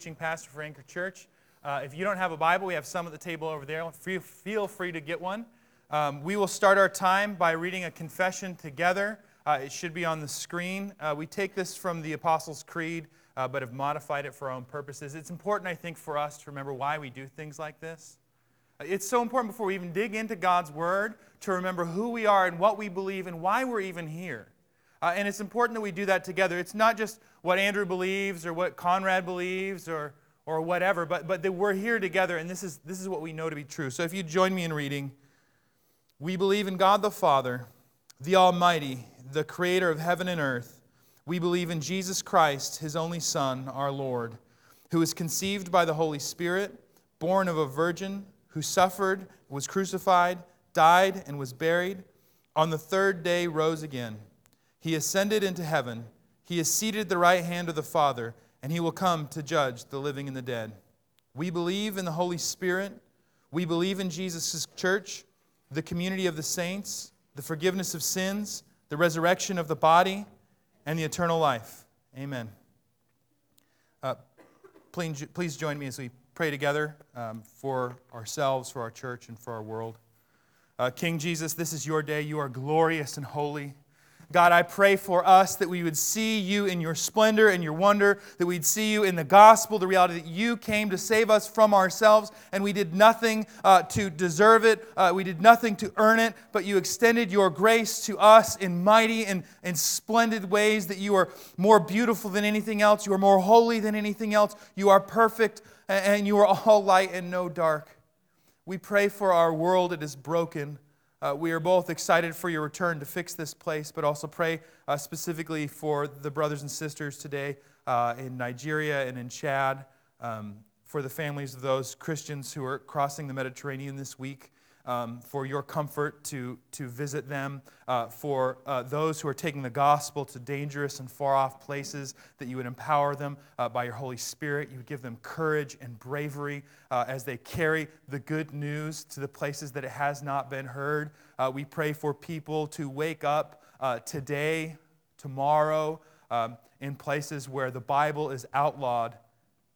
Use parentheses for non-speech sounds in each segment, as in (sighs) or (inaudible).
teaching pastor for Anchor Church. Uh, if you don't have a Bible, we have some at the table over there. Feel free to get one. Um, we will start our time by reading a confession together. Uh, it should be on the screen. Uh, we take this from the Apostles' Creed, uh, but have modified it for our own purposes. It's important, I think, for us to remember why we do things like this. It's so important before we even dig into God's Word to remember who we are and what we believe and why we're even here. Uh, and it's important that we do that together. It's not just what Andrew believes or what Conrad believes or, or whatever, but, but that we're here together and this is, this is what we know to be true. So if you join me in reading, we believe in God the Father, the Almighty, the creator of heaven and earth. We believe in Jesus Christ, his only Son, our Lord, who was conceived by the Holy Spirit, born of a virgin, who suffered, was crucified, died, and was buried. On the third day rose again. He ascended into heaven. He is seated at the right hand of the Father, and he will come to judge the living and the dead. We believe in the Holy Spirit. We believe in Jesus' church, the community of the saints, the forgiveness of sins, the resurrection of the body, and the eternal life. Amen. Uh, please, please join me as we pray together um, for ourselves, for our church, and for our world. Uh, King Jesus, this is your day. You are glorious and holy. God, I pray for us that we would see you in your splendor and your wonder, that we'd see you in the gospel, the reality that you came to save us from ourselves, and we did nothing uh, to deserve it. Uh, we did nothing to earn it, but you extended your grace to us in mighty and, and splendid ways, that you are more beautiful than anything else, you are more holy than anything else, you are perfect, and you are all light and no dark. We pray for our world, it is broken. Uh, we are both excited for your return to fix this place, but also pray uh, specifically for the brothers and sisters today uh, in Nigeria and in Chad, um, for the families of those Christians who are crossing the Mediterranean this week um, for your comfort to, to visit them, uh, for uh, those who are taking the gospel to dangerous and far off places, that you would empower them uh, by your Holy Spirit. You would give them courage and bravery uh, as they carry the good news to the places that it has not been heard. Uh, we pray for people to wake up uh, today, tomorrow, um, in places where the Bible is outlawed,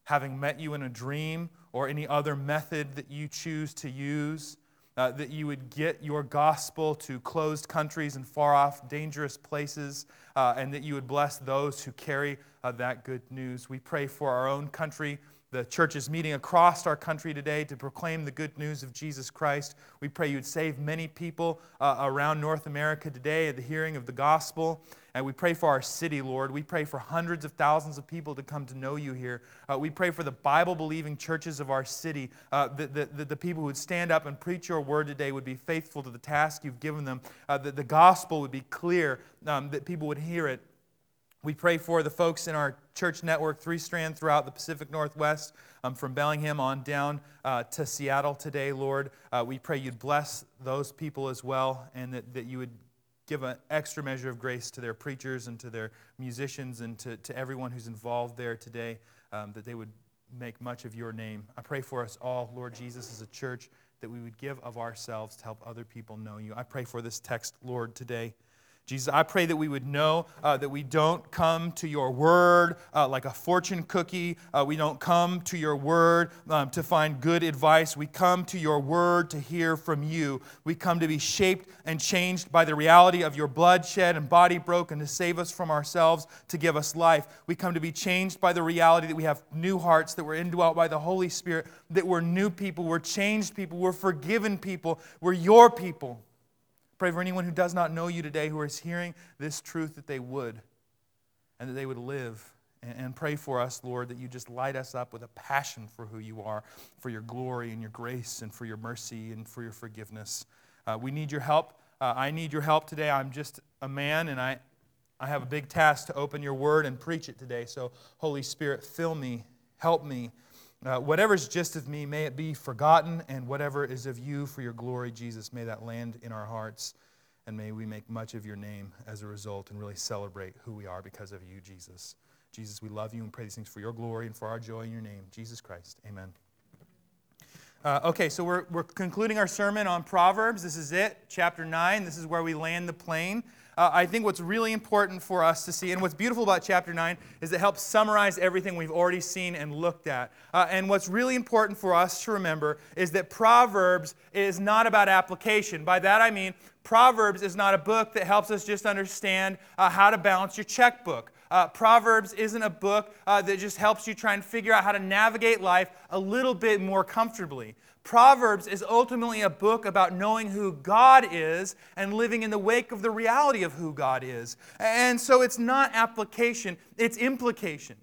having met you in a dream or any other method that you choose to use uh, that you would get your gospel to closed countries and far off, dangerous places, uh, and that you would bless those who carry uh, that good news. We pray for our own country. The church is meeting across our country today to proclaim the good news of Jesus Christ. We pray you'd save many people uh, around North America today at the hearing of the gospel. And we pray for our city, Lord. We pray for hundreds of thousands of people to come to know you here. Uh, we pray for the Bible believing churches of our city, uh, that the, people who would stand up and preach your word today would be faithful to the task you've given them, uh, that the gospel would be clear, um, that people would hear it. We pray for the folks in our church network, three strand throughout the Pacific Northwest, um, from Bellingham on down uh, to Seattle today, Lord. Uh, we pray you'd bless those people as well and that, that you would give an extra measure of grace to their preachers and to their musicians and to, to everyone who's involved there today, um, that they would make much of your name. I pray for us all, Lord Jesus, as a church, that we would give of ourselves to help other people know you. I pray for this text, Lord, today. Jesus, I pray that we would know uh, that we don't come to your word uh, like a fortune cookie. Uh, we don't come to your word um, to find good advice. We come to your word to hear from you. We come to be shaped and changed by the reality of your bloodshed and body broken to save us from ourselves, to give us life. We come to be changed by the reality that we have new hearts, that we're indwelt by the Holy Spirit, that we're new people, we're changed people, we're forgiven people, we're your people. Pray for anyone who does not know you today who is hearing this truth that they would and that they would live. And pray for us, Lord, that you just light us up with a passion for who you are, for your glory and your grace, and for your mercy and for your forgiveness. Uh, we need your help. Uh, I need your help today. I'm just a man, and I, I have a big task to open your word and preach it today. So, Holy Spirit, fill me, help me. Uh, whatever's just of me, may it be forgotten, and whatever is of you for your glory, Jesus, may that land in our hearts, and may we make much of your name as a result and really celebrate who we are because of you, Jesus. Jesus, we love you and pray these things for your glory and for our joy in your name. Jesus Christ, amen. Uh, okay, so we're, we're concluding our sermon on Proverbs. This is it, chapter 9. This is where we land the plane. Uh, I think what's really important for us to see, and what's beautiful about chapter 9, is it helps summarize everything we've already seen and looked at. Uh, and what's really important for us to remember is that Proverbs is not about application. By that I mean, Proverbs is not a book that helps us just understand uh, how to balance your checkbook. Uh, Proverbs isn't a book uh, that just helps you try and figure out how to navigate life a little bit more comfortably. Proverbs is ultimately a book about knowing who God is and living in the wake of the reality of who God is. And so it's not application, it's implication.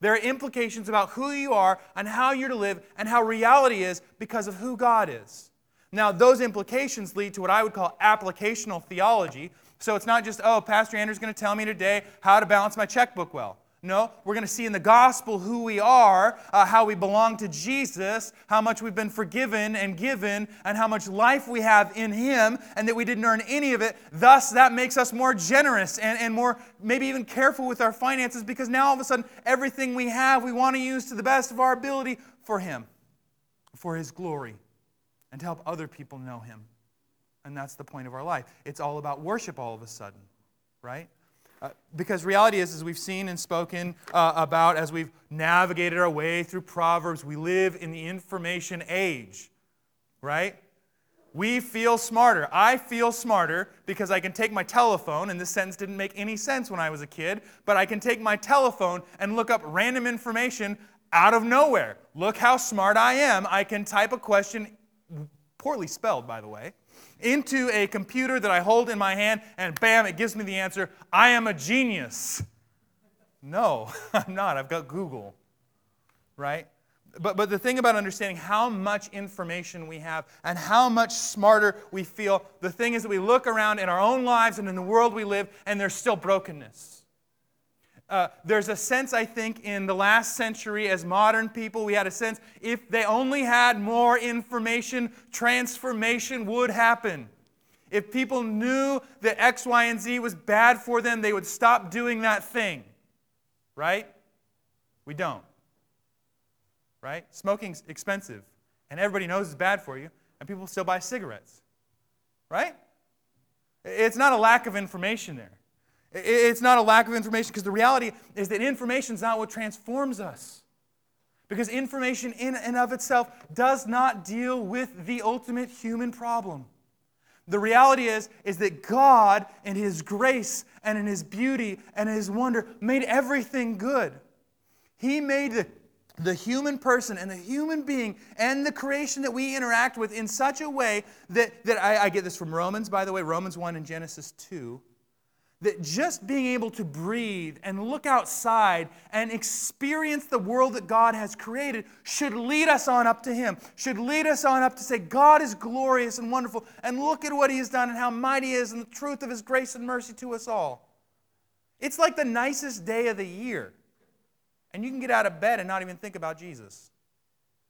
There are implications about who you are and how you're to live and how reality is because of who God is. Now, those implications lead to what I would call applicational theology, so it's not just, oh, Pastor Andrew's going to tell me today how to balance my checkbook well. No, we're going to see in the gospel who we are, uh, how we belong to Jesus, how much we've been forgiven and given, and how much life we have in Him, and that we didn't earn any of it. Thus, that makes us more generous and, and more, maybe even careful with our finances because now all of a sudden, everything we have, we want to use to the best of our ability for Him, for His glory, and to help other people know Him. And that's the point of our life. It's all about worship all of a sudden, right? Uh, because reality is, as we've seen and spoken uh, about as we've navigated our way through Proverbs, we live in the information age, right? We feel smarter. I feel smarter because I can take my telephone, and this sentence didn't make any sense when I was a kid, but I can take my telephone and look up random information out of nowhere. Look how smart I am. I can type a question, poorly spelled, by the way, into a computer that I hold in my hand, and bam, it gives me the answer I am a genius. No, (laughs) I'm not. I've got Google, right? But, but the thing about understanding how much information we have and how much smarter we feel, the thing is that we look around in our own lives and in the world we live, and there's still brokenness. Uh, there's a sense, I think, in the last century as modern people, we had a sense if they only had more information, transformation would happen. If people knew that X, Y, and Z was bad for them, they would stop doing that thing. Right? We don't. Right? Smoking's expensive, and everybody knows it's bad for you, and people still buy cigarettes. Right? It's not a lack of information there. It's not a lack of information because the reality is that information is not what transforms us. Because information in and of itself does not deal with the ultimate human problem. The reality is, is that God, in His grace and in His beauty and in His wonder, made everything good. He made the, the human person and the human being and the creation that we interact with in such a way that, that I, I get this from Romans, by the way, Romans 1 and Genesis 2 that just being able to breathe and look outside and experience the world that God has created should lead us on up to Him, should lead us on up to say, God is glorious and wonderful, and look at what He has done and how mighty He is and the truth of His grace and mercy to us all. It's like the nicest day of the year. And you can get out of bed and not even think about Jesus.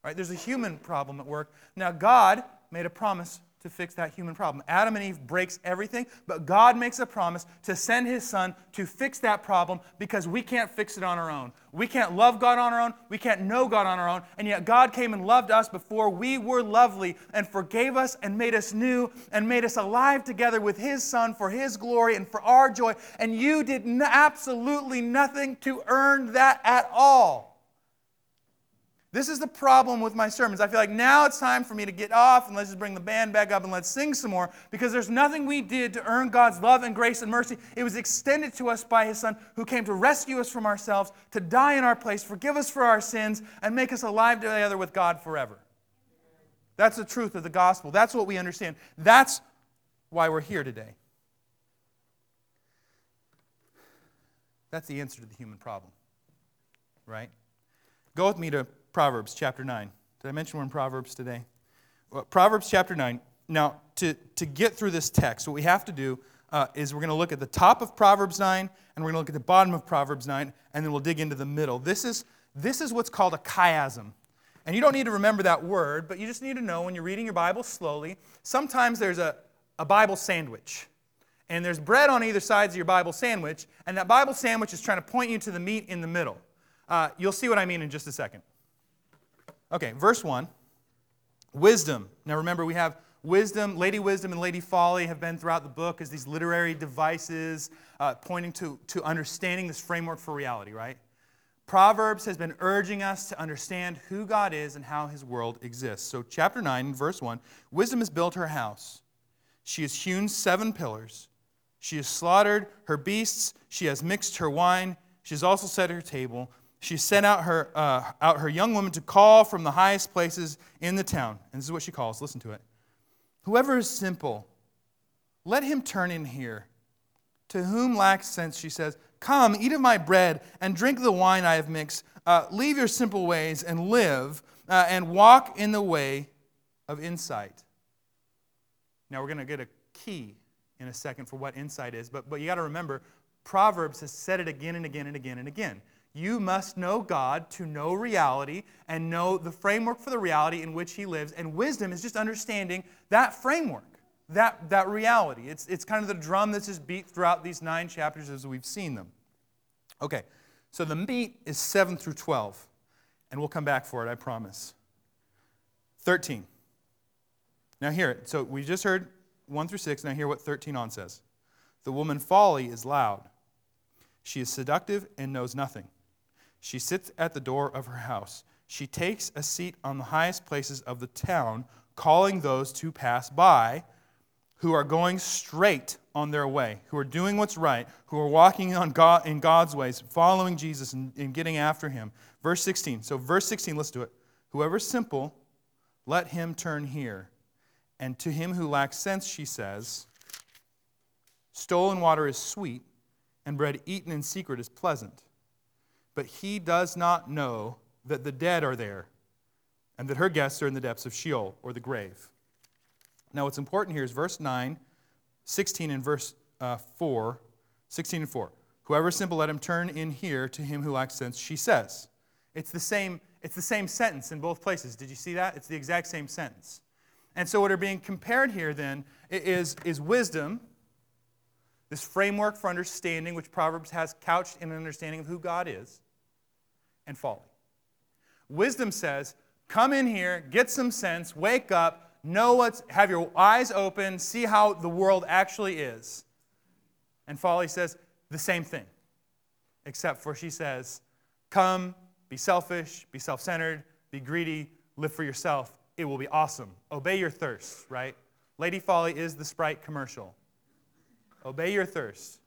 Right? There's a human problem at work. Now, God made a promise to fix that human problem. Adam and Eve breaks everything, but God makes a promise to send his son to fix that problem because we can't fix it on our own. We can't love God on our own, we can't know God on our own, and yet God came and loved us before we were lovely and forgave us and made us new and made us alive together with his son for his glory and for our joy, and you did absolutely nothing to earn that at all. This is the problem with my sermons. I feel like now it's time for me to get off and let's just bring the band back up and let's sing some more because there's nothing we did to earn God's love and grace and mercy. It was extended to us by His Son who came to rescue us from ourselves, to die in our place, forgive us for our sins, and make us alive together with God forever. That's the truth of the gospel. That's what we understand. That's why we're here today. That's the answer to the human problem, right? Go with me to Proverbs chapter 9. Did I mention we're in Proverbs today? Well, Proverbs chapter 9. Now, to, to get through this text, what we have to do uh, is we're going to look at the top of Proverbs 9, and we're going to look at the bottom of Proverbs 9, and then we'll dig into the middle. This is, this is what's called a chiasm. And you don't need to remember that word, but you just need to know when you're reading your Bible slowly, sometimes there's a, a Bible sandwich. And there's bread on either sides of your Bible sandwich, and that Bible sandwich is trying to point you to the meat in the middle. Uh, you'll see what I mean in just a second. Okay, verse 1. Wisdom. Now remember, we have wisdom, Lady Wisdom and Lady Folly have been throughout the book as these literary devices uh, pointing to, to understanding this framework for reality, right? Proverbs has been urging us to understand who God is and how his world exists. So, chapter 9, verse 1 Wisdom has built her house. She has hewn seven pillars. She has slaughtered her beasts. She has mixed her wine. She has also set her table. She sent out her, uh, out her young woman to call from the highest places in the town. And this is what she calls. Listen to it. Whoever is simple, let him turn in here. To whom lacks sense, she says, Come, eat of my bread and drink the wine I have mixed. Uh, leave your simple ways and live, uh, and walk in the way of insight. Now, we're going to get a key in a second for what insight is, but, but you got to remember, Proverbs has said it again and again and again and again. You must know God to know reality and know the framework for the reality in which He lives. And wisdom is just understanding that framework, that, that reality. It's, it's kind of the drum that's just beat throughout these nine chapters as we've seen them. Okay, so the meat is 7 through 12, and we'll come back for it, I promise. 13. Now, hear it. So we just heard 1 through 6. Now, hear what 13 on says. The woman folly is loud. She is seductive and knows nothing. She sits at the door of her house. She takes a seat on the highest places of the town, calling those to pass by who are going straight on their way, who are doing what's right, who are walking on God, in God's ways, following Jesus and, and getting after him. Verse 16. So, verse 16, let's do it. Whoever's simple, let him turn here. And to him who lacks sense, she says, Stolen water is sweet, and bread eaten in secret is pleasant but he does not know that the dead are there and that her guests are in the depths of Sheol or the grave. Now, what's important here is verse 9, 16, and verse uh, 4. 16 and 4. Whoever simple, let him turn in here to him who lacks sense, she says. It's the same, it's the same sentence in both places. Did you see that? It's the exact same sentence. And so, what are being compared here then is, is wisdom, this framework for understanding, which Proverbs has couched in an understanding of who God is, and folly. Wisdom says, come in here, get some sense, wake up, know what's, have your eyes open, see how the world actually is. And folly says the same thing, except for she says, come, be selfish, be self centered, be greedy, live for yourself. It will be awesome. Obey your thirst, right? Lady Folly is the Sprite commercial. Obey your thirst.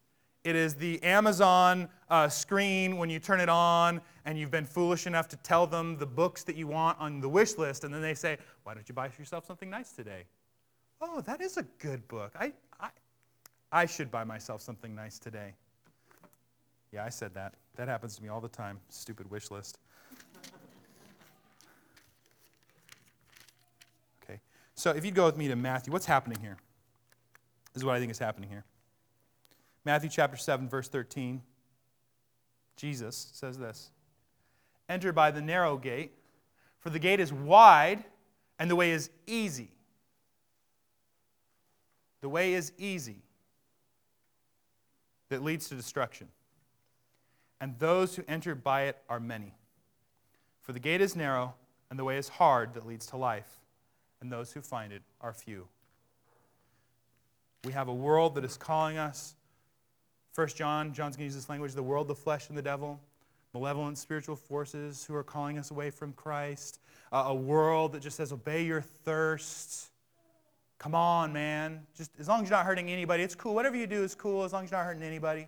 It is the Amazon uh, screen when you turn it on and you've been foolish enough to tell them the books that you want on the wish list, and then they say, Why don't you buy yourself something nice today? Oh, that is a good book. I, I, I should buy myself something nice today. Yeah, I said that. That happens to me all the time. Stupid wish list. Okay, so if you'd go with me to Matthew, what's happening here? This is what I think is happening here. Matthew chapter 7, verse 13. Jesus says this Enter by the narrow gate, for the gate is wide and the way is easy. The way is easy that leads to destruction. And those who enter by it are many. For the gate is narrow and the way is hard that leads to life, and those who find it are few. We have a world that is calling us First John, John's going to use this language the world, the flesh, and the devil. Malevolent spiritual forces who are calling us away from Christ. Uh, a world that just says, obey your thirst. Come on, man. Just as long as you're not hurting anybody, it's cool. Whatever you do is cool as long as you're not hurting anybody.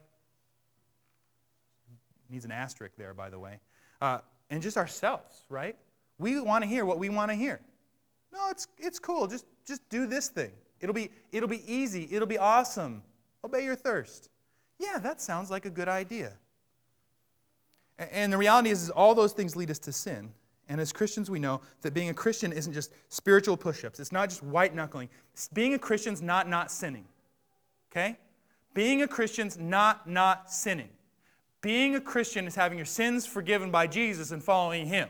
Needs an asterisk there, by the way. Uh, and just ourselves, right? We want to hear what we want to hear. No, it's, it's cool. Just, just do this thing. It'll be, it'll be easy. It'll be awesome. Obey your thirst yeah, that sounds like a good idea. And the reality is, is all those things lead us to sin. And as Christians, we know that being a Christian isn't just spiritual push ups, it's not just white knuckling. Being a Christian's not not sinning. Okay? Being a Christian's not not sinning. Being a Christian is having your sins forgiven by Jesus and following Him.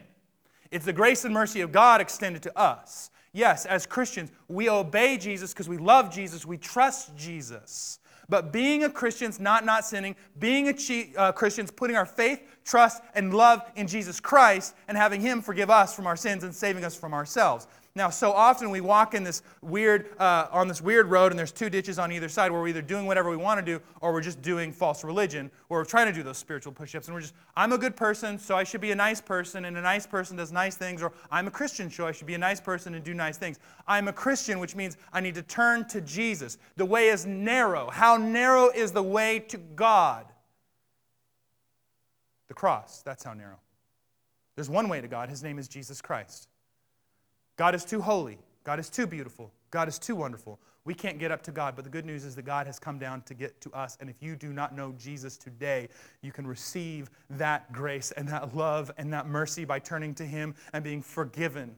It's the grace and mercy of God extended to us. Yes, as Christians, we obey Jesus because we love Jesus, we trust Jesus. But being a Christian's not not sinning, being a uh, Christian's putting our faith, trust, and love in Jesus Christ and having Him forgive us from our sins and saving us from ourselves. Now, so often we walk in this weird, uh, on this weird road, and there's two ditches on either side where we're either doing whatever we want to do or we're just doing false religion, or we're trying to do those spiritual push ups. And we're just, I'm a good person, so I should be a nice person, and a nice person does nice things, or I'm a Christian, so I should be a nice person and do nice things. I'm a Christian, which means I need to turn to Jesus. The way is narrow. How narrow is the way to God? The cross. That's how narrow. There's one way to God. His name is Jesus Christ. God is too holy. God is too beautiful. God is too wonderful. We can't get up to God, but the good news is that God has come down to get to us. And if you do not know Jesus today, you can receive that grace and that love and that mercy by turning to Him and being forgiven.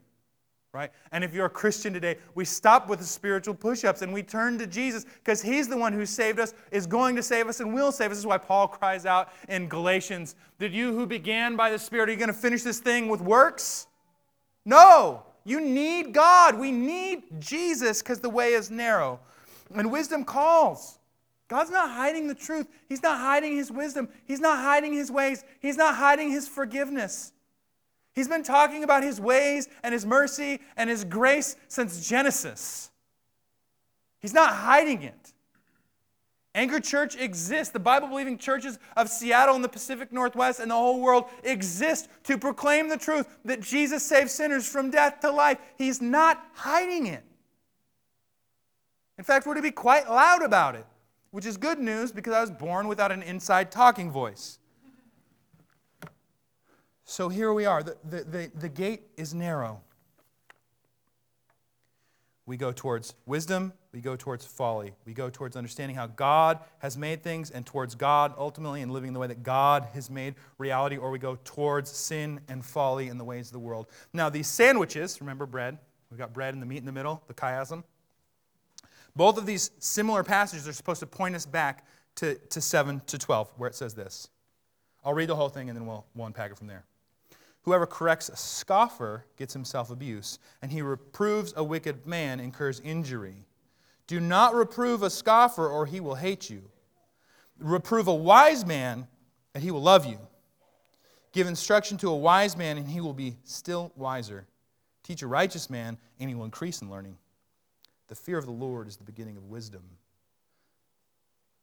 Right? And if you're a Christian today, we stop with the spiritual push ups and we turn to Jesus because He's the one who saved us, is going to save us, and will save us. This is why Paul cries out in Galatians Did you who began by the Spirit, are you going to finish this thing with works? No. You need God. We need Jesus because the way is narrow. And wisdom calls. God's not hiding the truth. He's not hiding his wisdom. He's not hiding his ways. He's not hiding his forgiveness. He's been talking about his ways and his mercy and his grace since Genesis. He's not hiding it. Anchor Church exists. The Bible believing churches of Seattle and the Pacific Northwest and the whole world exist to proclaim the truth that Jesus saves sinners from death to life. He's not hiding it. In fact, we're to be quite loud about it, which is good news because I was born without an inside talking voice. So here we are. The, the, the, the gate is narrow. We go towards wisdom we go towards folly. We go towards understanding how God has made things and towards God ultimately and living the way that God has made reality, or we go towards sin and folly in the ways of the world. Now, these sandwiches, remember bread? We've got bread and the meat in the middle, the chiasm. Both of these similar passages are supposed to point us back to, to 7 to 12, where it says this. I'll read the whole thing and then we'll, we'll unpack it from there. Whoever corrects a scoffer gets himself abuse, and he reproves a wicked man incurs injury. Do not reprove a scoffer, or he will hate you. Reprove a wise man, and he will love you. Give instruction to a wise man, and he will be still wiser. Teach a righteous man, and he will increase in learning. The fear of the Lord is the beginning of wisdom.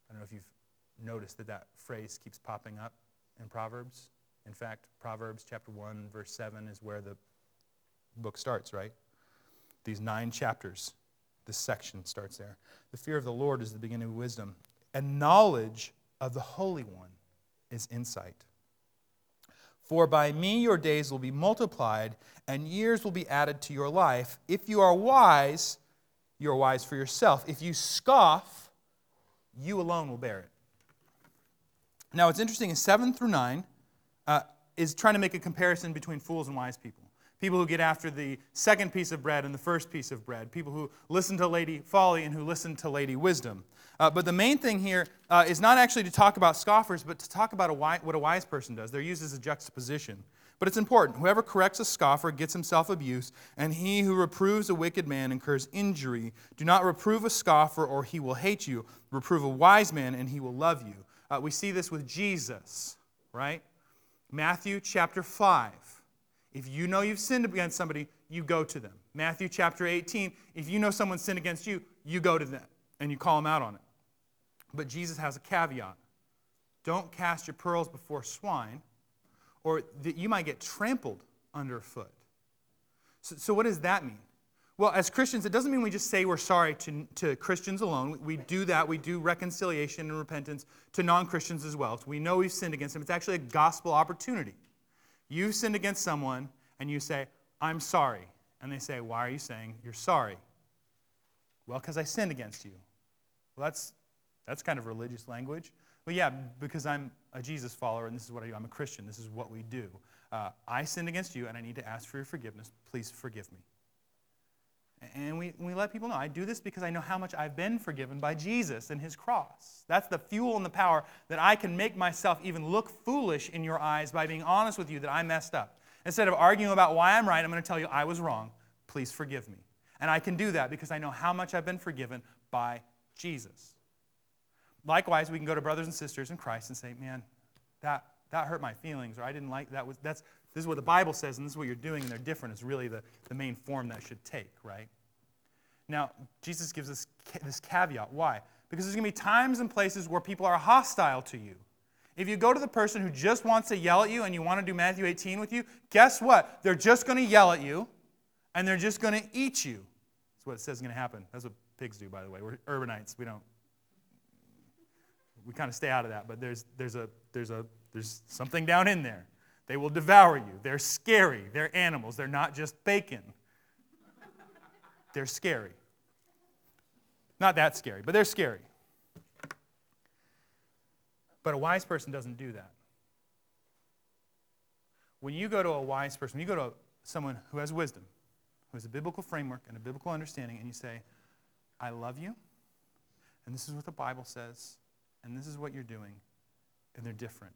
I don't know if you've noticed that that phrase keeps popping up in Proverbs. In fact, Proverbs chapter 1, verse 7 is where the book starts, right? These nine chapters this section starts there. The fear of the Lord is the beginning of wisdom, and knowledge of the Holy One is insight. For by me your days will be multiplied, and years will be added to your life. If you are wise, you are wise for yourself. If you scoff, you alone will bear it. Now, what's interesting is 7 through 9 uh, is trying to make a comparison between fools and wise people people who get after the second piece of bread and the first piece of bread, people who listen to Lady Folly and who listen to Lady Wisdom. Uh, but the main thing here uh, is not actually to talk about scoffers, but to talk about a wise, what a wise person does. They're used as a juxtaposition. But it's important. Whoever corrects a scoffer gets himself abuse, and he who reproves a wicked man incurs injury. Do not reprove a scoffer, or he will hate you. Reprove a wise man, and he will love you. Uh, we see this with Jesus, right? Matthew chapter 5. If you know you've sinned against somebody, you go to them. Matthew chapter 18, if you know someone sinned against you, you go to them and you call them out on it. But Jesus has a caveat don't cast your pearls before swine, or that you might get trampled underfoot. So, so, what does that mean? Well, as Christians, it doesn't mean we just say we're sorry to, to Christians alone. We, we do that. We do reconciliation and repentance to non Christians as well. We know we've sinned against them. It's actually a gospel opportunity. You've sinned against someone, and you say, I'm sorry. And they say, Why are you saying you're sorry? Well, because I sinned against you. Well, that's, that's kind of religious language. Well, yeah, because I'm a Jesus follower and this is what I do. I'm a Christian. This is what we do. Uh, I sinned against you and I need to ask for your forgiveness. Please forgive me. And we, we let people know I do this because I know how much I've been forgiven by Jesus and his cross. That's the fuel and the power that I can make myself even look foolish in your eyes by being honest with you that I messed up. Instead of arguing about why I'm right, I'm going to tell you I was wrong. Please forgive me. And I can do that because I know how much I've been forgiven by Jesus. Likewise, we can go to brothers and sisters in Christ and say, man, that, that hurt my feelings, or I didn't like that. Was, that's, this is what the Bible says, and this is what you're doing, and they're different, is really the, the main form that should take, right? Now, Jesus gives us this caveat. Why? Because there's going to be times and places where people are hostile to you. If you go to the person who just wants to yell at you and you want to do Matthew 18 with you, guess what? They're just going to yell at you and they're just going to eat you. That's what it says is going to happen. That's what pigs do, by the way. We're urbanites. We don't, we kind of stay out of that, but there's, there's, a, there's, a, there's something down in there. They will devour you. They're scary. They're animals. They're not just bacon. They're scary. Not that scary, but they're scary. But a wise person doesn't do that. When you go to a wise person, you go to someone who has wisdom, who has a biblical framework and a biblical understanding, and you say, I love you, and this is what the Bible says, and this is what you're doing, and they're different.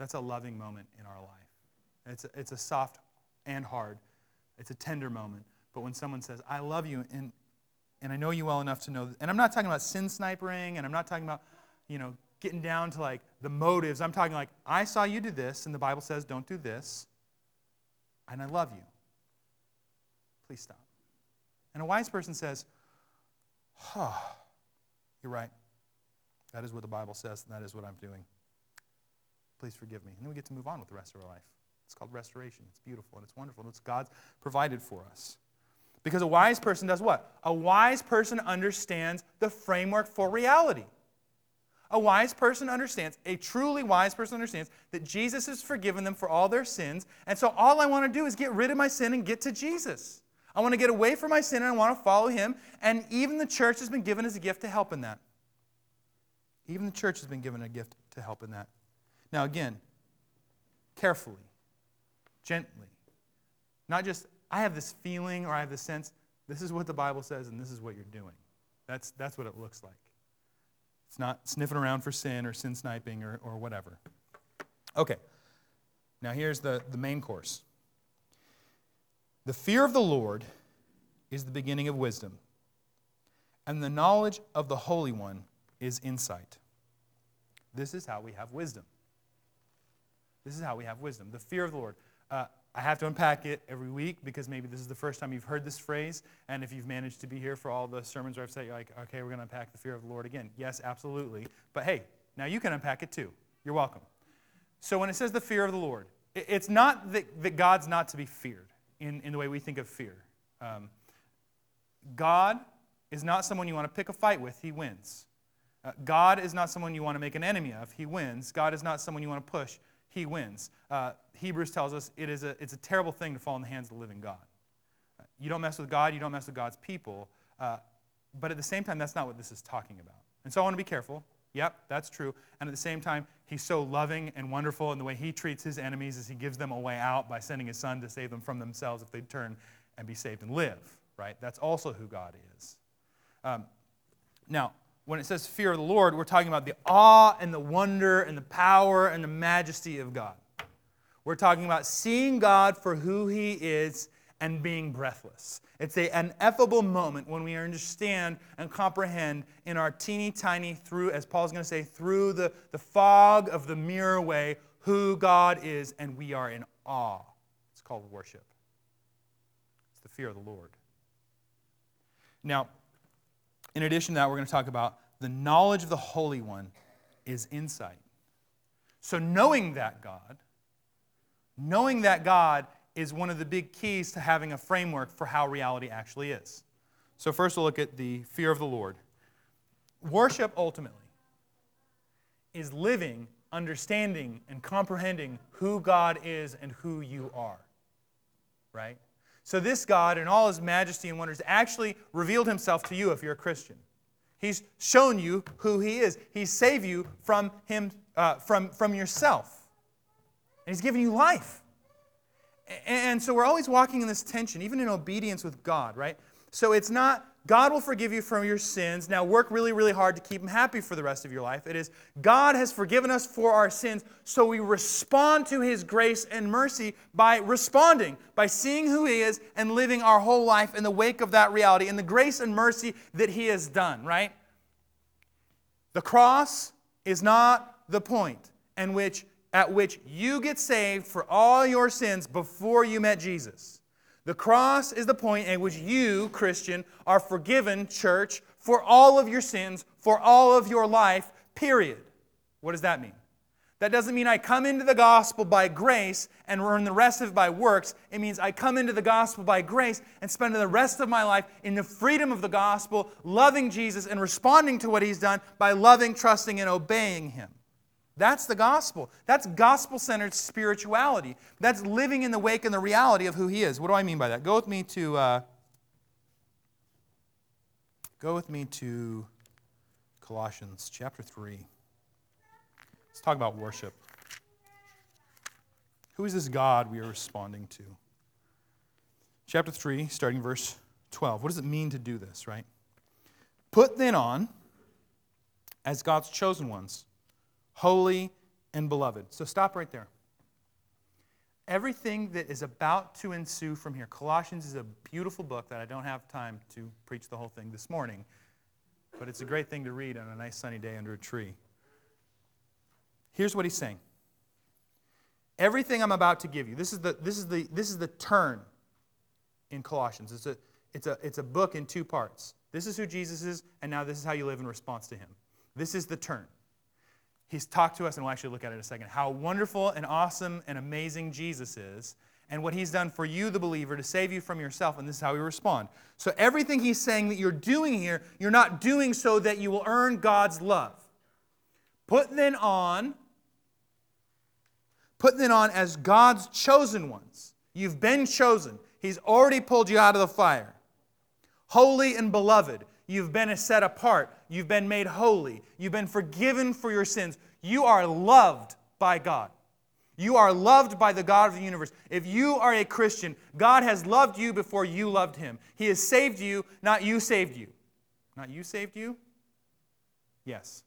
That's a loving moment in our life. It's a, it's a soft and hard, it's a tender moment. But when someone says, I love you, and, and I know you well enough to know, and I'm not talking about sin sniping, and I'm not talking about, you know, getting down to like the motives. I'm talking like, I saw you do this, and the Bible says don't do this, and I love you. Please stop. And a wise person says, oh, you're right. That is what the Bible says, and that is what I'm doing. Please forgive me. And then we get to move on with the rest of our life. It's called restoration. It's beautiful and it's wonderful, and it's God's provided for us. Because a wise person does what? A wise person understands the framework for reality. A wise person understands, a truly wise person understands that Jesus has forgiven them for all their sins. And so all I want to do is get rid of my sin and get to Jesus. I want to get away from my sin and I want to follow him. And even the church has been given as a gift to help in that. Even the church has been given a gift to help in that. Now, again, carefully, gently. Not just, I have this feeling or I have this sense, this is what the Bible says and this is what you're doing. That's, that's what it looks like. It's not sniffing around for sin or sin sniping or, or whatever. Okay, now here's the, the main course. The fear of the Lord is the beginning of wisdom, and the knowledge of the Holy One is insight. This is how we have wisdom. This is how we have wisdom. The fear of the Lord. Uh, I have to unpack it every week because maybe this is the first time you've heard this phrase. And if you've managed to be here for all the sermons where I've said, you're like, okay, we're going to unpack the fear of the Lord again. Yes, absolutely. But hey, now you can unpack it too. You're welcome. So when it says the fear of the Lord, it's not that, that God's not to be feared in, in the way we think of fear. Um, God is not someone you want to pick a fight with, He wins. Uh, God is not someone you want to make an enemy of, He wins. God is not someone you want to push, He wins. Uh, Hebrews tells us it is a, it's a terrible thing to fall in the hands of the living God. You don't mess with God, you don't mess with God's people. Uh, but at the same time, that's not what this is talking about. And so I want to be careful. Yep, that's true. And at the same time, he's so loving and wonderful in the way he treats his enemies as he gives them a way out by sending his son to save them from themselves if they turn and be saved and live, right? That's also who God is. Um, now, when it says fear of the Lord, we're talking about the awe and the wonder and the power and the majesty of God. We're talking about seeing God for who he is and being breathless. It's an ineffable moment when we understand and comprehend in our teeny tiny, through, as Paul's going to say, through the, the fog of the mirror way, who God is, and we are in awe. It's called worship. It's the fear of the Lord. Now, in addition to that, we're going to talk about the knowledge of the Holy One is insight. So, knowing that God, knowing that God is one of the big keys to having a framework for how reality actually is. So, first we'll look at the fear of the Lord. Worship ultimately is living, understanding, and comprehending who God is and who you are. Right? So, this God, in all his majesty and wonders, actually revealed himself to you if you're a Christian. He's shown you who he is. he saved you from, him, uh, from, from yourself. And he's given you life. And so we're always walking in this tension, even in obedience with God, right? So it's not God will forgive you from your sins. Now work really, really hard to keep Him happy for the rest of your life. It is God has forgiven us for our sins, so we respond to His grace and mercy by responding, by seeing who He is and living our whole life in the wake of that reality and the grace and mercy that He has done, right? The cross is not the point in which at which you get saved for all your sins before you met Jesus. The cross is the point at which you, Christian, are forgiven, church, for all of your sins, for all of your life, period. What does that mean? That doesn't mean I come into the gospel by grace and earn the rest of it by works. It means I come into the gospel by grace and spend the rest of my life in the freedom of the gospel, loving Jesus and responding to what he's done by loving, trusting, and obeying him. That's the gospel. That's gospel centered spirituality. That's living in the wake and the reality of who he is. What do I mean by that? Go with me to. Uh, go with me to Colossians chapter 3. Let's talk about worship. Who is this God we are responding to? Chapter 3, starting verse 12. What does it mean to do this, right? Put then on, as God's chosen ones, holy and beloved. So stop right there. Everything that is about to ensue from here, Colossians is a beautiful book that I don't have time to preach the whole thing this morning, but it's a great thing to read on a nice sunny day under a tree. Here's what he's saying. Everything I'm about to give you, this is the, this is the, this is the turn in Colossians. It's a, it's, a, it's a book in two parts. This is who Jesus is, and now this is how you live in response to him. This is the turn. He's talked to us, and we'll actually look at it in a second, how wonderful and awesome and amazing Jesus is, and what he's done for you, the believer, to save you from yourself, and this is how we respond. So, everything he's saying that you're doing here, you're not doing so that you will earn God's love. Put then on, put then on as God's chosen ones. You've been chosen. He's already pulled you out of the fire. Holy and beloved. You've been set apart. You've been made holy. You've been forgiven for your sins. You are loved by God. You are loved by the God of the universe. If you are a Christian, God has loved you before you loved him. He has saved you, not you saved you. Not you saved you? Yes.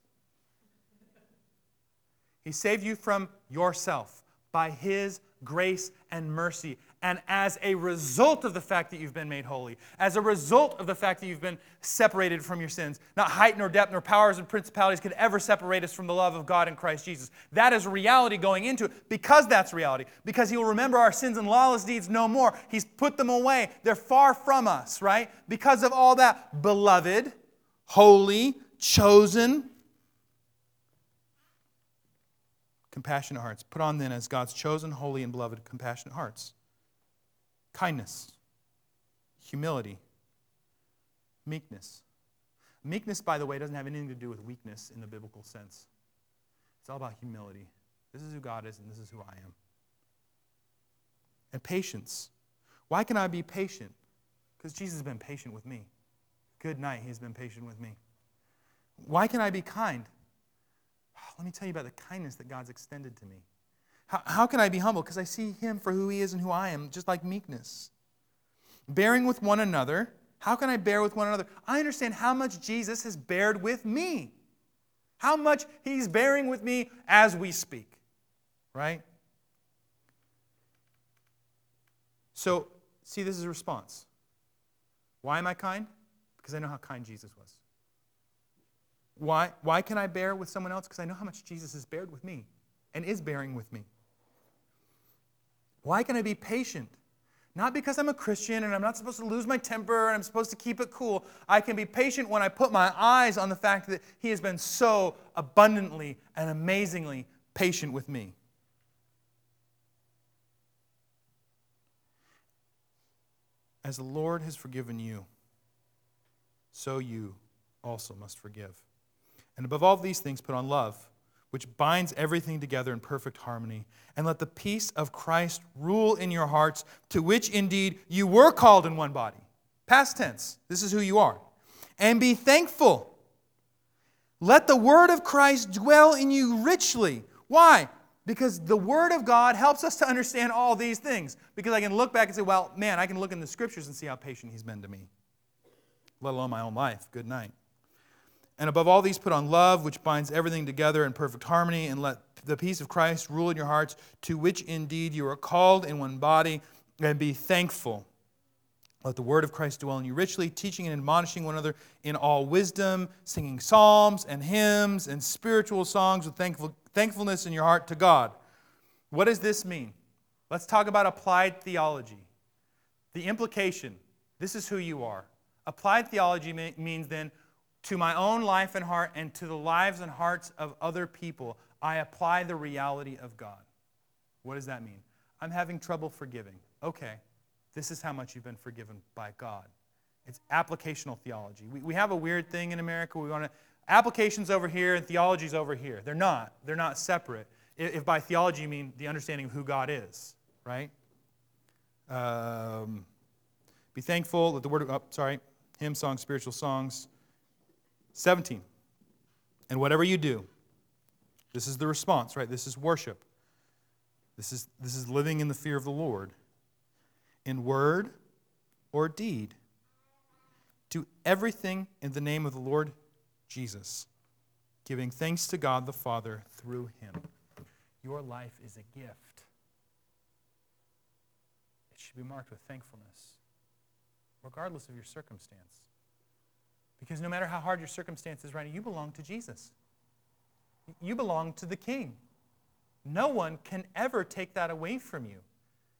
He saved you from yourself by His grace and mercy. And as a result of the fact that you've been made holy, as a result of the fact that you've been separated from your sins, not height nor depth nor powers and principalities could ever separate us from the love of God in Christ Jesus. That is reality going into it because that's reality. Because He will remember our sins and lawless deeds no more. He's put them away. They're far from us, right? Because of all that, beloved, holy, chosen, compassionate hearts. Put on then as God's chosen, holy, and beloved, compassionate hearts. Kindness, humility, meekness. Meekness, by the way, doesn't have anything to do with weakness in the biblical sense. It's all about humility. This is who God is, and this is who I am. And patience. Why can I be patient? Because Jesus has been patient with me. Good night, He's been patient with me. Why can I be kind? (sighs) let me tell you about the kindness that God's extended to me. How, how can I be humble? Because I see Him for who He is and who I am, just like meekness. Bearing with one another. How can I bear with one another? I understand how much Jesus has bared with me. How much He's bearing with me as we speak. Right? So, see, this is a response. Why am I kind? Because I know how kind Jesus was. Why, why can I bear with someone else? Because I know how much Jesus has bared with me and is bearing with me. Why can I be patient? Not because I'm a Christian and I'm not supposed to lose my temper and I'm supposed to keep it cool. I can be patient when I put my eyes on the fact that He has been so abundantly and amazingly patient with me. As the Lord has forgiven you, so you also must forgive. And above all these things, put on love, which binds everything together in perfect harmony. And let the peace of Christ rule in your hearts, to which indeed you were called in one body. Past tense, this is who you are. And be thankful. Let the word of Christ dwell in you richly. Why? Because the Word of God helps us to understand all these things. Because I can look back and say, well, man, I can look in the Scriptures and see how patient He's been to me, let alone my own life. Good night. And above all these, put on love, which binds everything together in perfect harmony, and let the peace of Christ rule in your hearts, to which indeed you are called in one body, and be thankful. Let the word of Christ dwell in you richly, teaching and admonishing one another in all wisdom, singing psalms and hymns and spiritual songs with thankful, thankfulness in your heart to God. What does this mean? Let's talk about applied theology. The implication this is who you are. Applied theology means then to my own life and heart and to the lives and hearts of other people, I apply the reality of God. What does that mean? I'm having trouble forgiving. Okay, this is how much you've been forgiven by God. It's applicational theology. We, we have a weird thing in America. We want to applications over here and theology's over here. They're not. They're not separate. If, if by theology you mean the understanding of who God is, right? Um, be thankful that the word oh, sorry, hymn songs, spiritual songs. 17. And whatever you do, this is the response, right? This is worship. This is, this is living in the fear of the Lord. In word or deed, do everything in the name of the Lord Jesus, giving thanks to God the Father through him. Your life is a gift. It should be marked with thankfulness, regardless of your circumstance. Because no matter how hard your circumstances right now, you belong to Jesus. You belong to the King. No one can ever take that away from you.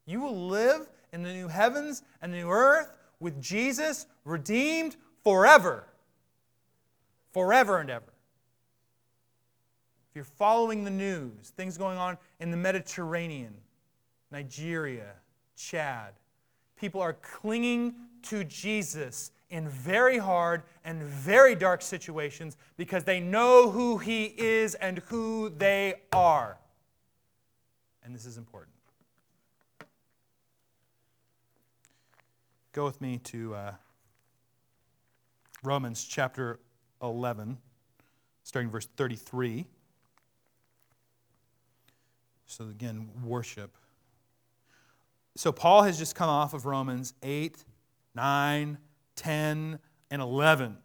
You will live in the new heavens and the new earth with Jesus redeemed forever. Forever and ever. If you're following the news, things going on in the Mediterranean, Nigeria, Chad, people are clinging to Jesus in very hard and very dark situations because they know who He is and who they are. And this is important. Go with me to uh, Romans chapter 11, starting verse 33. So, again, worship. So, Paul has just come off of Romans 8, 9, 10, and 11.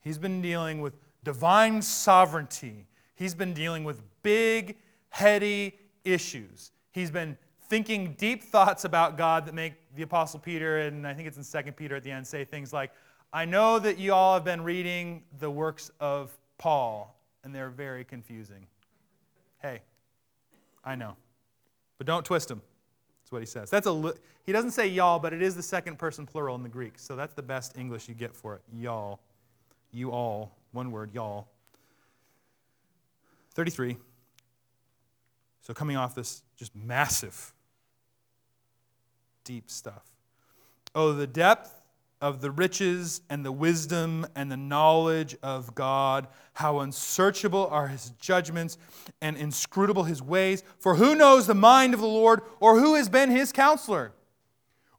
He's been dealing with divine sovereignty, he's been dealing with big, heady issues. He's been thinking deep thoughts about God that make the Apostle Peter, and I think it's in 2 Peter at the end, say things like, I know that you all have been reading the works of Paul, and they're very confusing. Hey, I know. But don't twist them. What he says. That's a he doesn't say y'all, but it is the second person plural in the Greek. So that's the best English you get for it. Y'all. You all. One word, y'all. 33. So coming off this just massive deep stuff. Oh, the depth of the riches and the wisdom and the knowledge of God. How unsearchable are his judgments and inscrutable his ways. For who knows the mind of the Lord, or who has been his counselor?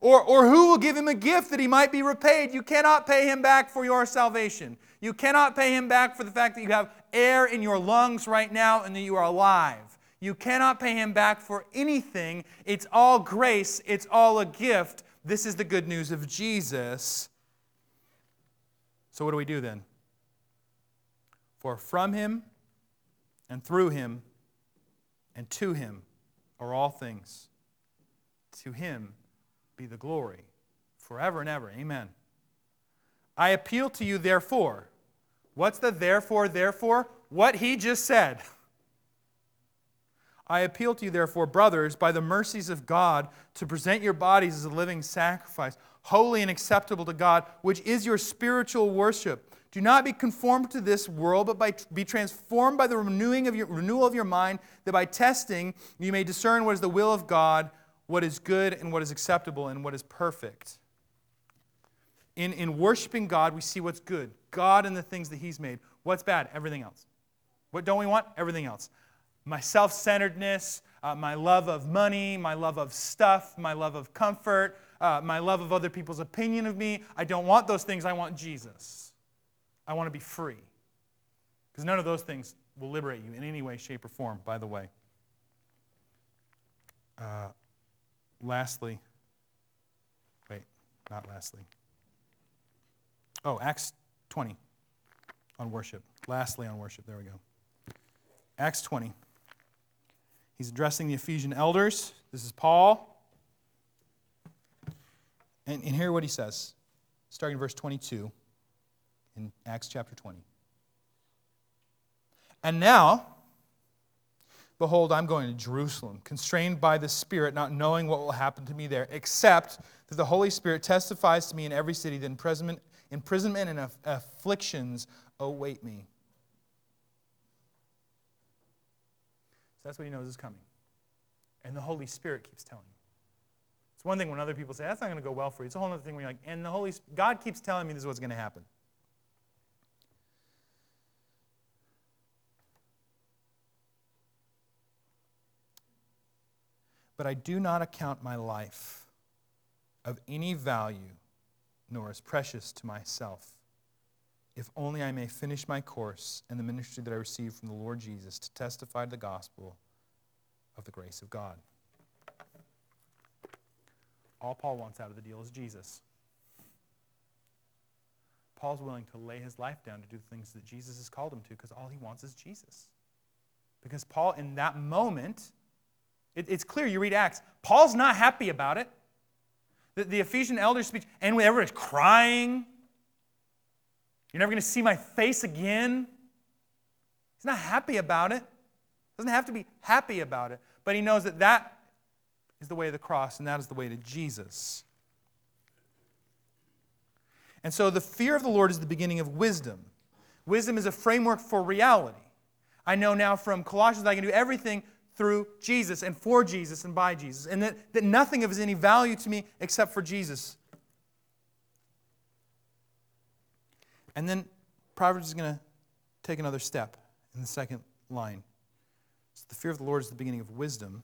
Or, or who will give him a gift that he might be repaid? You cannot pay him back for your salvation. You cannot pay him back for the fact that you have air in your lungs right now and that you are alive. You cannot pay him back for anything. It's all grace, it's all a gift. This is the good news of Jesus. So, what do we do then? For from him and through him and to him are all things. To him be the glory forever and ever. Amen. I appeal to you, therefore. What's the therefore, therefore? What he just said. (laughs) I appeal to you, therefore, brothers, by the mercies of God, to present your bodies as a living sacrifice, holy and acceptable to God, which is your spiritual worship. Do not be conformed to this world, but by, be transformed by the renewing of your, renewal of your mind, that by testing you may discern what is the will of God, what is good and what is acceptable and what is perfect. In, in worshiping God, we see what's good. God and the things that He's made. What's bad? Everything else. What don't we want? Everything else my self centeredness, uh, my love of money, my love of stuff, my love of comfort, uh, my love of other people's opinion of me. I don't want those things. I want Jesus. I want to be free. Because none of those things will liberate you in any way, shape, or form, by the way. Uh, lastly, wait, not lastly. Oh, Acts 20 on worship. Lastly, on worship. There we go. Acts 20. He's addressing the Ephesian elders. This is Paul. And, and hear what he says, starting in verse 22 in Acts chapter 20. And now, Behold, I'm going to Jerusalem, constrained by the Spirit, not knowing what will happen to me there, except that the Holy Spirit testifies to me in every city that imprisonment, imprisonment and afflictions await me. So that's what he knows is coming. And the Holy Spirit keeps telling you. It's one thing when other people say, that's not going to go well for you. It's a whole other thing when you're like, and the Holy God keeps telling me this is what's going to happen. But I do not account my life of any value, nor as precious to myself, if only I may finish my course and the ministry that I received from the Lord Jesus to testify to the gospel of the grace of God. All Paul wants out of the deal is Jesus. Paul's willing to lay his life down to do the things that Jesus has called him to because all he wants is Jesus. Because Paul, in that moment, it, it's clear, you read Acts, Paul's not happy about it. The, the Ephesian elders speech, and everyone's crying. You're never going to see my face again. He's not happy about it. Doesn't have to be happy about it, but he knows that that is the way of the cross and that is the way to Jesus. And so the fear of the Lord is the beginning of wisdom. Wisdom is a framework for reality. I know now from Colossians that I can do everything through Jesus and for Jesus and by Jesus, and that, that nothing of is any value to me except for Jesus. And then Proverbs is going to take another step in the second line. So the fear of the Lord is the beginning of wisdom,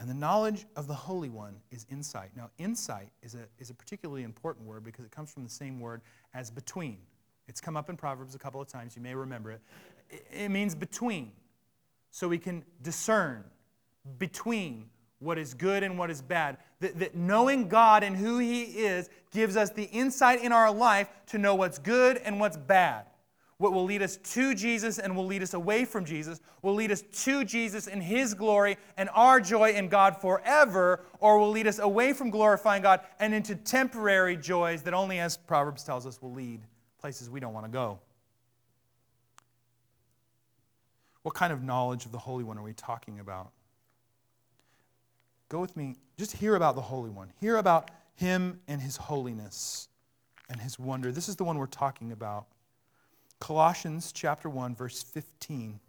and the knowledge of the Holy One is insight. Now, insight is a, is a particularly important word because it comes from the same word as between. It's come up in Proverbs a couple of times. You may remember it. It, it means between so we can discern between what is good and what is bad. That, that, knowing God and who He is gives us the insight in our life to know what's good and what's bad. What will lead us to Jesus and will lead us away from Jesus, will lead us to Jesus in His glory and our joy in God forever, or will lead us away from glorifying God and into temporary joys that only, as Proverbs tells us, will lead places we don't want to go. What kind of knowledge of the Holy One are we talking about? Go with me. Just hear about the Holy One. Hear about him and his holiness and his wonder. This is the one we're talking about. Colossians chapter 1 verse 15.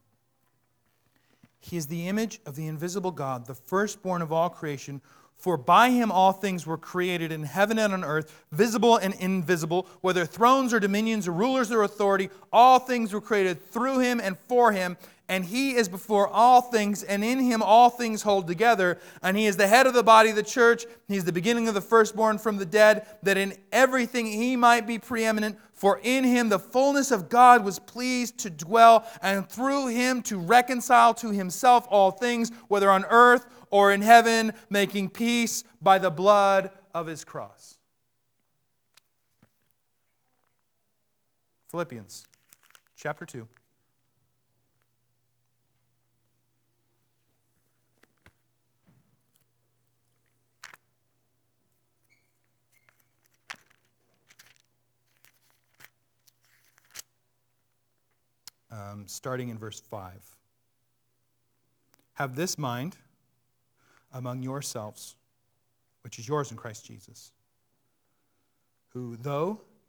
He is the image of the invisible God, the firstborn of all creation, for by him all things were created in heaven and on earth, visible and invisible, whether thrones or dominions or rulers or authority, all things were created through him and for him, and he is before all things, and in him all things hold together. And he is the head of the body of the church. He is the beginning of the firstborn from the dead, that in everything he might be preeminent. For in him the fullness of God was pleased to dwell, and through him to reconcile to himself all things, whether on earth or in heaven, making peace by the blood of his cross. Philippians chapter 2. Um, starting in verse 5. Have this mind among yourselves, which is yours in Christ Jesus, who, though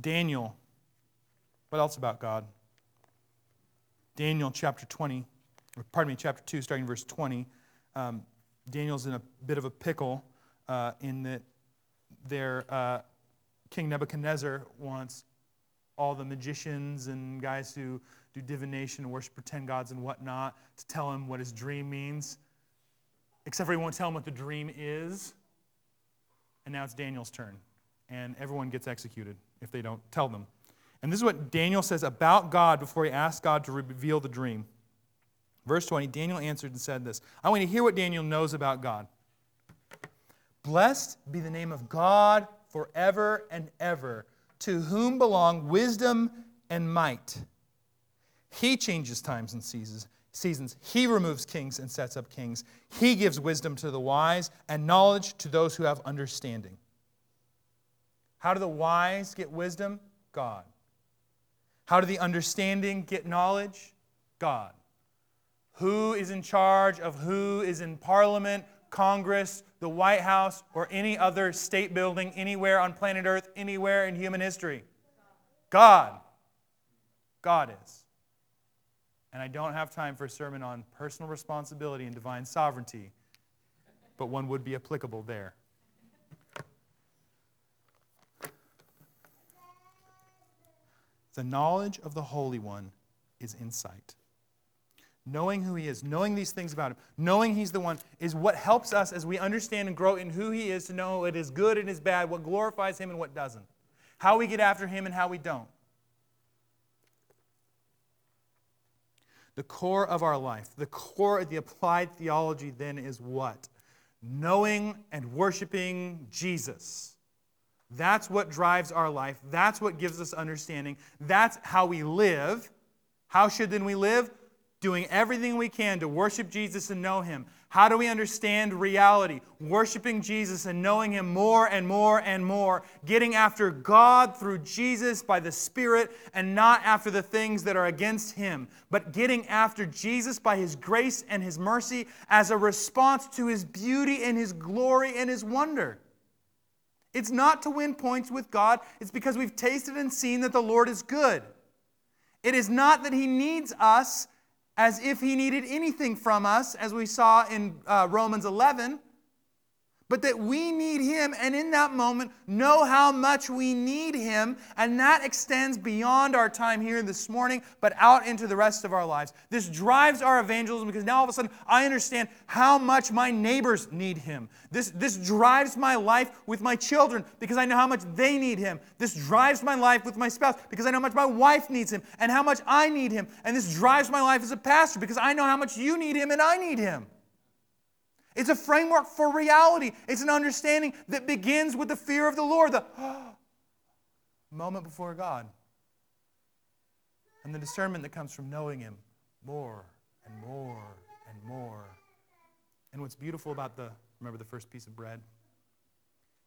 Daniel. What else about God? Daniel chapter 20, or pardon me, chapter 2, starting verse 20. Um, Daniel's in a bit of a pickle uh, in that their uh, King Nebuchadnezzar wants all the magicians and guys who do divination and worship pretend gods and whatnot to tell him what his dream means, except for he won't tell him what the dream is. And now it's Daniel's turn, and everyone gets executed if they don't tell them. And this is what Daniel says about God before he asks God to reveal the dream. Verse 20 Daniel answered and said this. I want to hear what Daniel knows about God. Blessed be the name of God forever and ever, to whom belong wisdom and might. He changes times and seasons. Seasons. He removes kings and sets up kings. He gives wisdom to the wise and knowledge to those who have understanding. How do the wise get wisdom? God. How do the understanding get knowledge? God. Who is in charge of who is in parliament, Congress, the White House, or any other state building anywhere on planet Earth, anywhere in human history? God. God is. And I don't have time for a sermon on personal responsibility and divine sovereignty, but one would be applicable there. The knowledge of the Holy One is insight. Knowing who He is, knowing these things about Him, knowing He's the one, is what helps us as we understand and grow in who He is to know what is good and is bad, what glorifies Him and what doesn't, how we get after Him and how we don't. The core of our life, the core of the applied theology then is what? Knowing and worshiping Jesus. That's what drives our life. That's what gives us understanding. That's how we live. How should then we live? Doing everything we can to worship Jesus and know Him. How do we understand reality? Worshiping Jesus and knowing Him more and more and more. Getting after God through Jesus by the Spirit and not after the things that are against Him, but getting after Jesus by His grace and His mercy as a response to His beauty and His glory and His wonder. It's not to win points with God, it's because we've tasted and seen that the Lord is good. It is not that He needs us as if he needed anything from us, as we saw in uh, Romans 11, but that we need him, and in that moment, know how much we need him, and that extends beyond our time here this morning, but out into the rest of our lives. This drives our evangelism because now all of a sudden I understand how much my neighbors need him. This, this drives my life with my children because I know how much they need him. This drives my life with my spouse because I know how much my wife needs him and how much I need him. And this drives my life as a pastor because I know how much you need him and I need him. It's a framework for reality. It's an understanding that begins with the fear of the Lord, the (gasps) moment before God. And the discernment that comes from knowing Him more and more and more. And what's beautiful about the, remember the first piece of bread?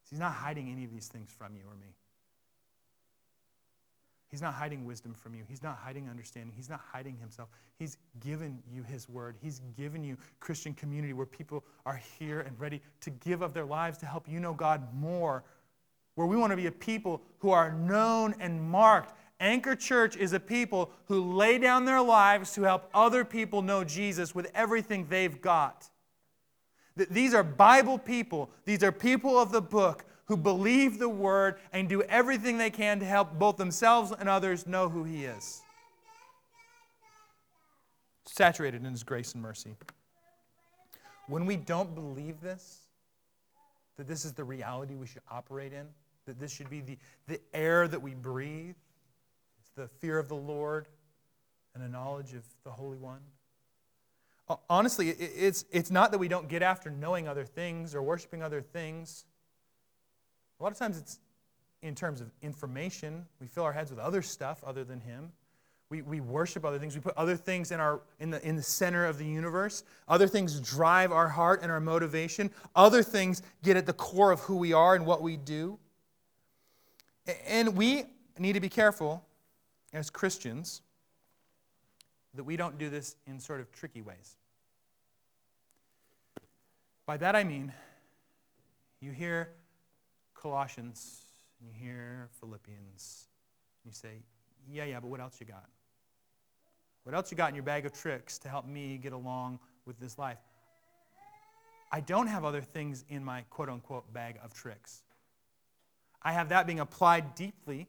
He's not hiding any of these things from you or me. He's not hiding wisdom from you. He's not hiding understanding. He's not hiding himself. He's given you his word. He's given you Christian community where people are here and ready to give of their lives to help you know God more. Where we want to be a people who are known and marked. Anchor Church is a people who lay down their lives to help other people know Jesus with everything they've got. These are Bible people. These are people of the book who believe the word and do everything they can to help both themselves and others know who he is. Saturated in his grace and mercy. When we don't believe this, that this is the reality we should operate in, that this should be the, the air that we breathe, it's the fear of the Lord and a knowledge of the Holy One. Honestly, it's, it's not that we don't get after knowing other things or worshiping other things. A lot of times it's in terms of information. We fill our heads with other stuff other than Him. We, we worship other things. We put other things in, our, in, the, in the center of the universe. Other things drive our heart and our motivation. Other things get at the core of who we are and what we do. And we need to be careful as Christians that we don't do this in sort of tricky ways. By that I mean, you hear Colossians, and you hear Philippians, And you say, yeah, yeah, but what else you got? What else you got in your bag of tricks to help me get along with this life? I don't have other things in my quote unquote bag of tricks. I have that being applied deeply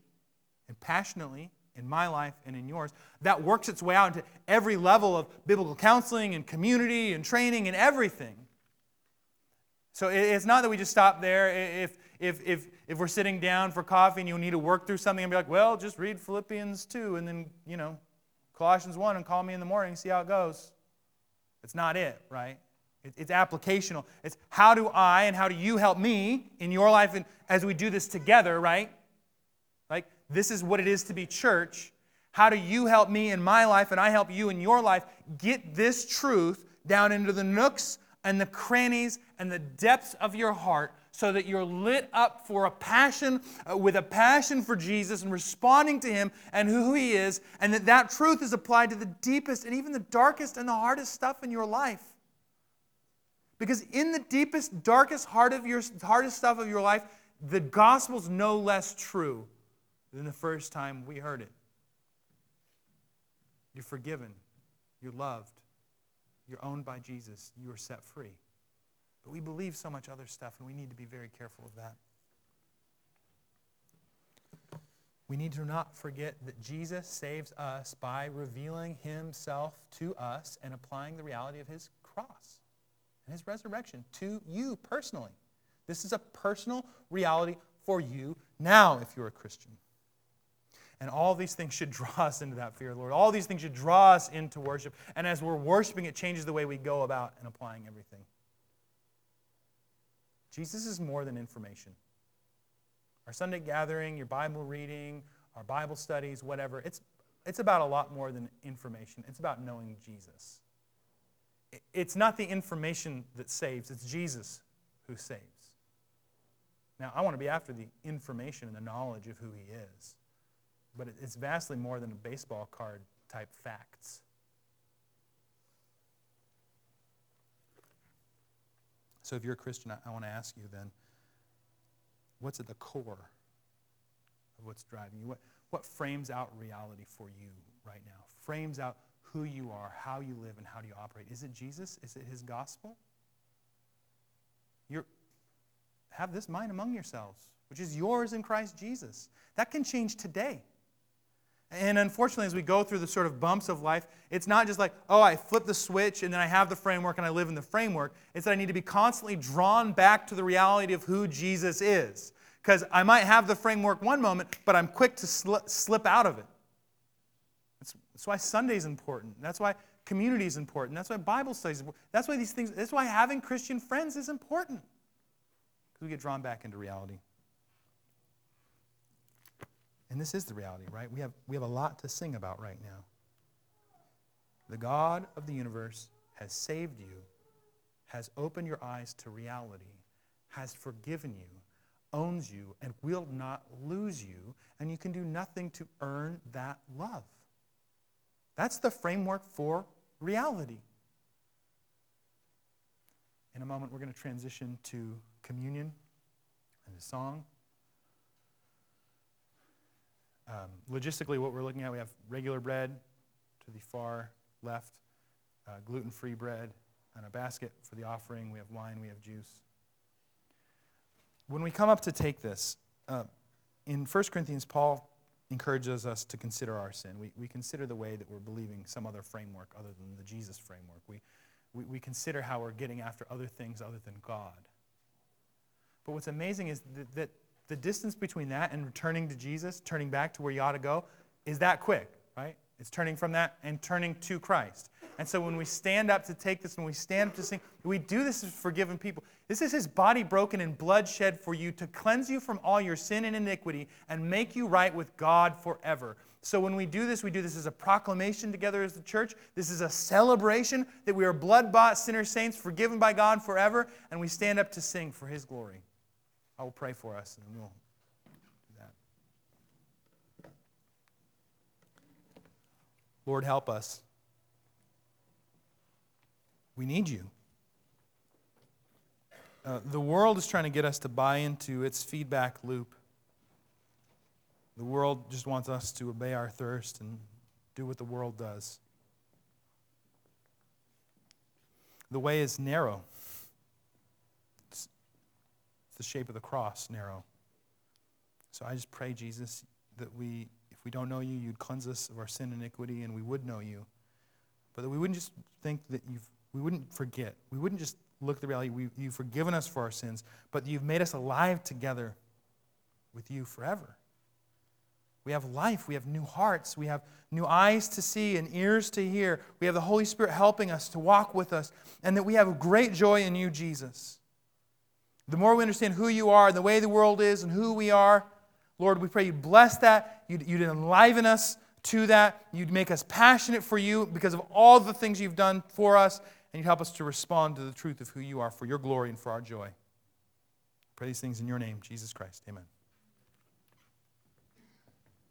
and passionately in my life and in yours. That works its way out into every level of biblical counseling and community and training and everything. So it's not that we just stop there. If, if, if, if we're sitting down for coffee and you need to work through something and be like, well, just read Philippians 2 and then, you know, Colossians 1 and call me in the morning see how it goes. It's not it, right? It's applicational. It's how do I and how do you help me in your life and as we do this together, right? Like this is what it is to be church. How do you help me in my life and I help you in your life get this truth down into the nooks and the crannies and the depths of your heart so that you're lit up for a passion, uh, with a passion for Jesus and responding to Him and who He is, and that that truth is applied to the deepest and even the darkest and the hardest stuff in your life. Because in the deepest, darkest heart of your hardest stuff of your life, the gospel's no less true than the first time we heard it. You're forgiven. You're loved. You're owned by Jesus. You are set free. But we believe so much other stuff, and we need to be very careful of that. We need to not forget that Jesus saves us by revealing himself to us and applying the reality of his cross and his resurrection to you personally. This is a personal reality for you now if you're a Christian. And all these things should (laughs) draw us into that fear Lord. All these things should draw us into worship. And as we're worshiping, it changes the way we go about and applying everything. Jesus is more than information. Our Sunday gathering, your Bible reading, our Bible studies, whatever, it's, it's about a lot more than information. It's about knowing Jesus. It's not the information that saves, it's Jesus who saves. Now, I want to be after the information and the knowledge of who he is, but it's vastly more than a baseball card type facts. So, if you're a Christian, I, I want to ask you then what's at the core of what's driving you? What, what frames out reality for you right now? Frames out who you are, how you live, and how do you operate. Is it Jesus? Is it his gospel? You're, have this mind among yourselves, which is yours in Christ Jesus. That can change today. And unfortunately, as we go through the sort of bumps of life, it's not just like, oh, I flip the switch and then I have the framework and I live in the framework. It's that I need to be constantly drawn back to the reality of who Jesus is. Because I might have the framework one moment, but I'm quick to slip out of it. That's, that's why Sunday is important. That's why community is important. That's why Bible studies. That's why these things, that's why having Christian friends is important. Because we get drawn back into reality. And this is the reality, right? We have, we have a lot to sing about right now. The God of the universe has saved you, has opened your eyes to reality, has forgiven you, owns you, and will not lose you, and you can do nothing to earn that love. That's the framework for reality. In a moment, we're going to transition to communion and a song. Um, logistically, what we're looking at, we have regular bread to the far left, uh, gluten free bread, and a basket for the offering. We have wine, we have juice. When we come up to take this, uh, in 1 Corinthians, Paul encourages us to consider our sin. We, we consider the way that we're believing some other framework other than the Jesus framework. We, we, we consider how we're getting after other things other than God. But what's amazing is that, that the distance between that and returning to Jesus, turning back to where you ought to go, is that quick, right? It's turning from that and turning to Christ. And so when we stand up to take this, when we stand up to sing, we do this as forgiven people. This is his body broken and blood shed for you to cleanse you from all your sin and iniquity and make you right with God forever. So when we do this, we do this as a proclamation together as the church. This is a celebration that we are blood bought sinner saints, forgiven by God forever, and we stand up to sing for his glory. I will pray for us and we'll do that. Lord, help us. We need you. Uh, the world is trying to get us to buy into its feedback loop. The world just wants us to obey our thirst and do what the world does. The way is narrow the shape of the cross narrow. So I just pray, Jesus, that we, if we don't know you, you'd cleanse us of our sin and iniquity, and we would know you. But that we wouldn't just think that you've, we wouldn't forget. We wouldn't just look at the reality. We, you've forgiven us for our sins, but you've made us alive together with you forever. We have life. We have new hearts. We have new eyes to see and ears to hear. We have the Holy Spirit helping us to walk with us, and that we have great joy in you, Jesus. The more we understand who you are, and the way the world is, and who we are, Lord, we pray you bless that. You'd, you'd enliven us to that. You'd make us passionate for you because of all the things you've done for us, and you'd help us to respond to the truth of who you are for your glory and for our joy. I pray these things in your name, Jesus Christ. Amen.